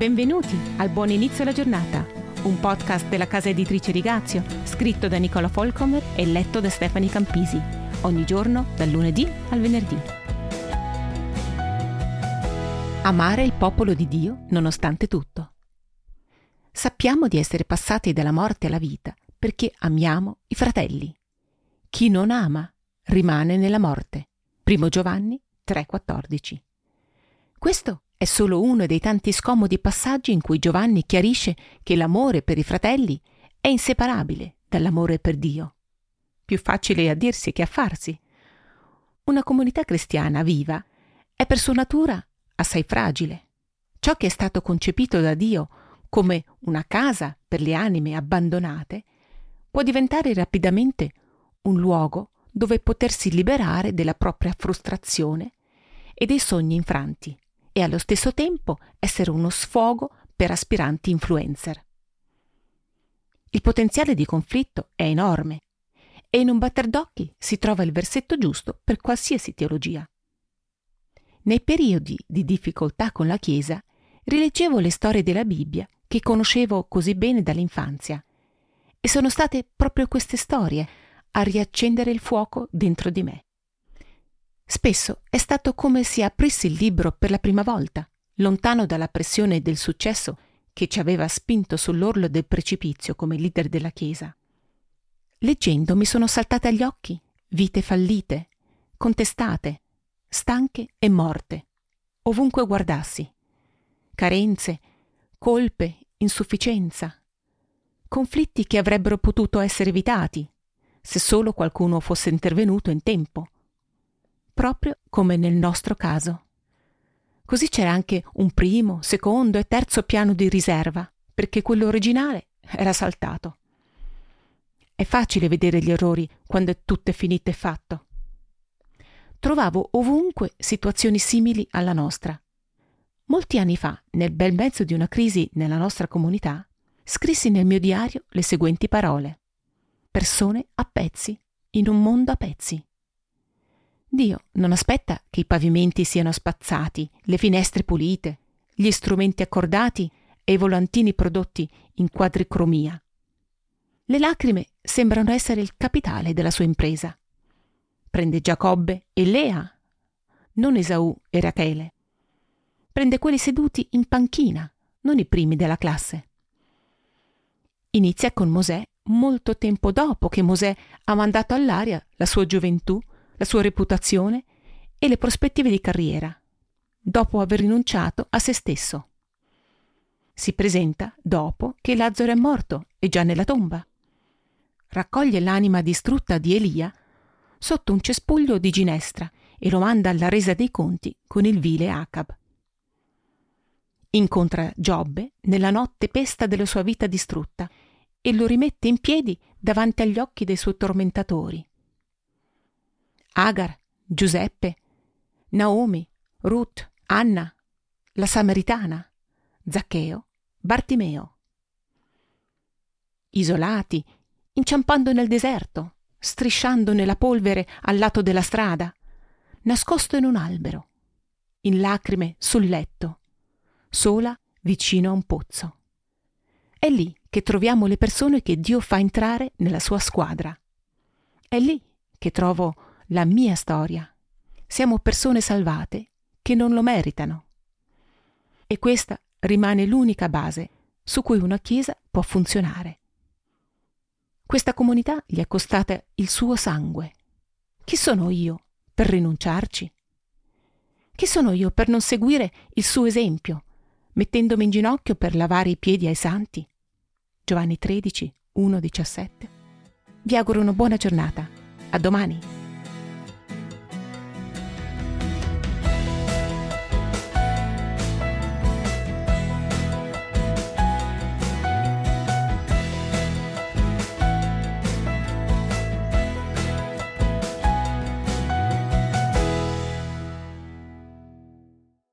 Benvenuti al Buon Inizio alla Giornata, un podcast della casa editrice Rigazio, scritto da Nicola Folcomer e letto da Stefani Campisi, ogni giorno dal lunedì al venerdì. Amare il popolo di Dio nonostante tutto. Sappiamo di essere passati dalla morte alla vita perché amiamo i fratelli. Chi non ama rimane nella morte. Primo Giovanni 3:14. Questo è solo uno dei tanti scomodi passaggi in cui Giovanni chiarisce che l'amore per i fratelli è inseparabile dall'amore per Dio. Più facile a dirsi che a farsi. Una comunità cristiana viva è per sua natura assai fragile. Ciò che è stato concepito da Dio come una casa per le anime abbandonate può diventare rapidamente un luogo dove potersi liberare della propria frustrazione e dei sogni infranti e allo stesso tempo essere uno sfogo per aspiranti influencer. Il potenziale di conflitto è enorme e in un batter d'occhi si trova il versetto giusto per qualsiasi teologia. Nei periodi di difficoltà con la Chiesa rileggevo le storie della Bibbia che conoscevo così bene dall'infanzia e sono state proprio queste storie a riaccendere il fuoco dentro di me. Spesso è stato come se aprissi il libro per la prima volta, lontano dalla pressione del successo che ci aveva spinto sull'orlo del precipizio come leader della Chiesa. Leggendo mi sono saltate agli occhi vite fallite, contestate, stanche e morte, ovunque guardassi. Carenze, colpe, insufficienza, conflitti che avrebbero potuto essere evitati se solo qualcuno fosse intervenuto in tempo proprio come nel nostro caso. Così c'era anche un primo, secondo e terzo piano di riserva, perché quello originale era saltato. È facile vedere gli errori quando è tutto finito e fatto. Trovavo ovunque situazioni simili alla nostra. Molti anni fa, nel bel mezzo di una crisi nella nostra comunità, scrissi nel mio diario le seguenti parole. Persone a pezzi, in un mondo a pezzi. Dio non aspetta che i pavimenti siano spazzati, le finestre pulite, gli strumenti accordati e i volantini prodotti in quadricromia. Le lacrime sembrano essere il capitale della sua impresa. Prende Giacobbe e Lea, non Esaù e Rachele. Prende quelli seduti in panchina, non i primi della classe. Inizia con Mosè molto tempo dopo che Mosè ha mandato all'aria la sua gioventù la sua reputazione e le prospettive di carriera, dopo aver rinunciato a se stesso. Si presenta dopo che Lazzaro è morto e già nella tomba. Raccoglie l'anima distrutta di Elia sotto un cespuglio di ginestra e lo manda alla resa dei conti con il vile Acab. Incontra Giobbe nella notte pesta della sua vita distrutta e lo rimette in piedi davanti agli occhi dei suoi tormentatori. Agar, Giuseppe, Naomi, Ruth, Anna, la Samaritana, Zaccheo, Bartimeo. Isolati, inciampando nel deserto, strisciando nella polvere al lato della strada, nascosto in un albero, in lacrime sul letto, sola vicino a un pozzo. È lì che troviamo le persone che Dio fa entrare nella sua squadra. È lì che trovo la mia storia. Siamo persone salvate che non lo meritano. E questa rimane l'unica base su cui una Chiesa può funzionare. Questa comunità gli è costata il suo sangue. Chi sono io per rinunciarci? Chi sono io per non seguire il suo esempio, mettendomi in ginocchio per lavare i piedi ai santi? Giovanni 13, 1, 17. Vi auguro una buona giornata. A domani.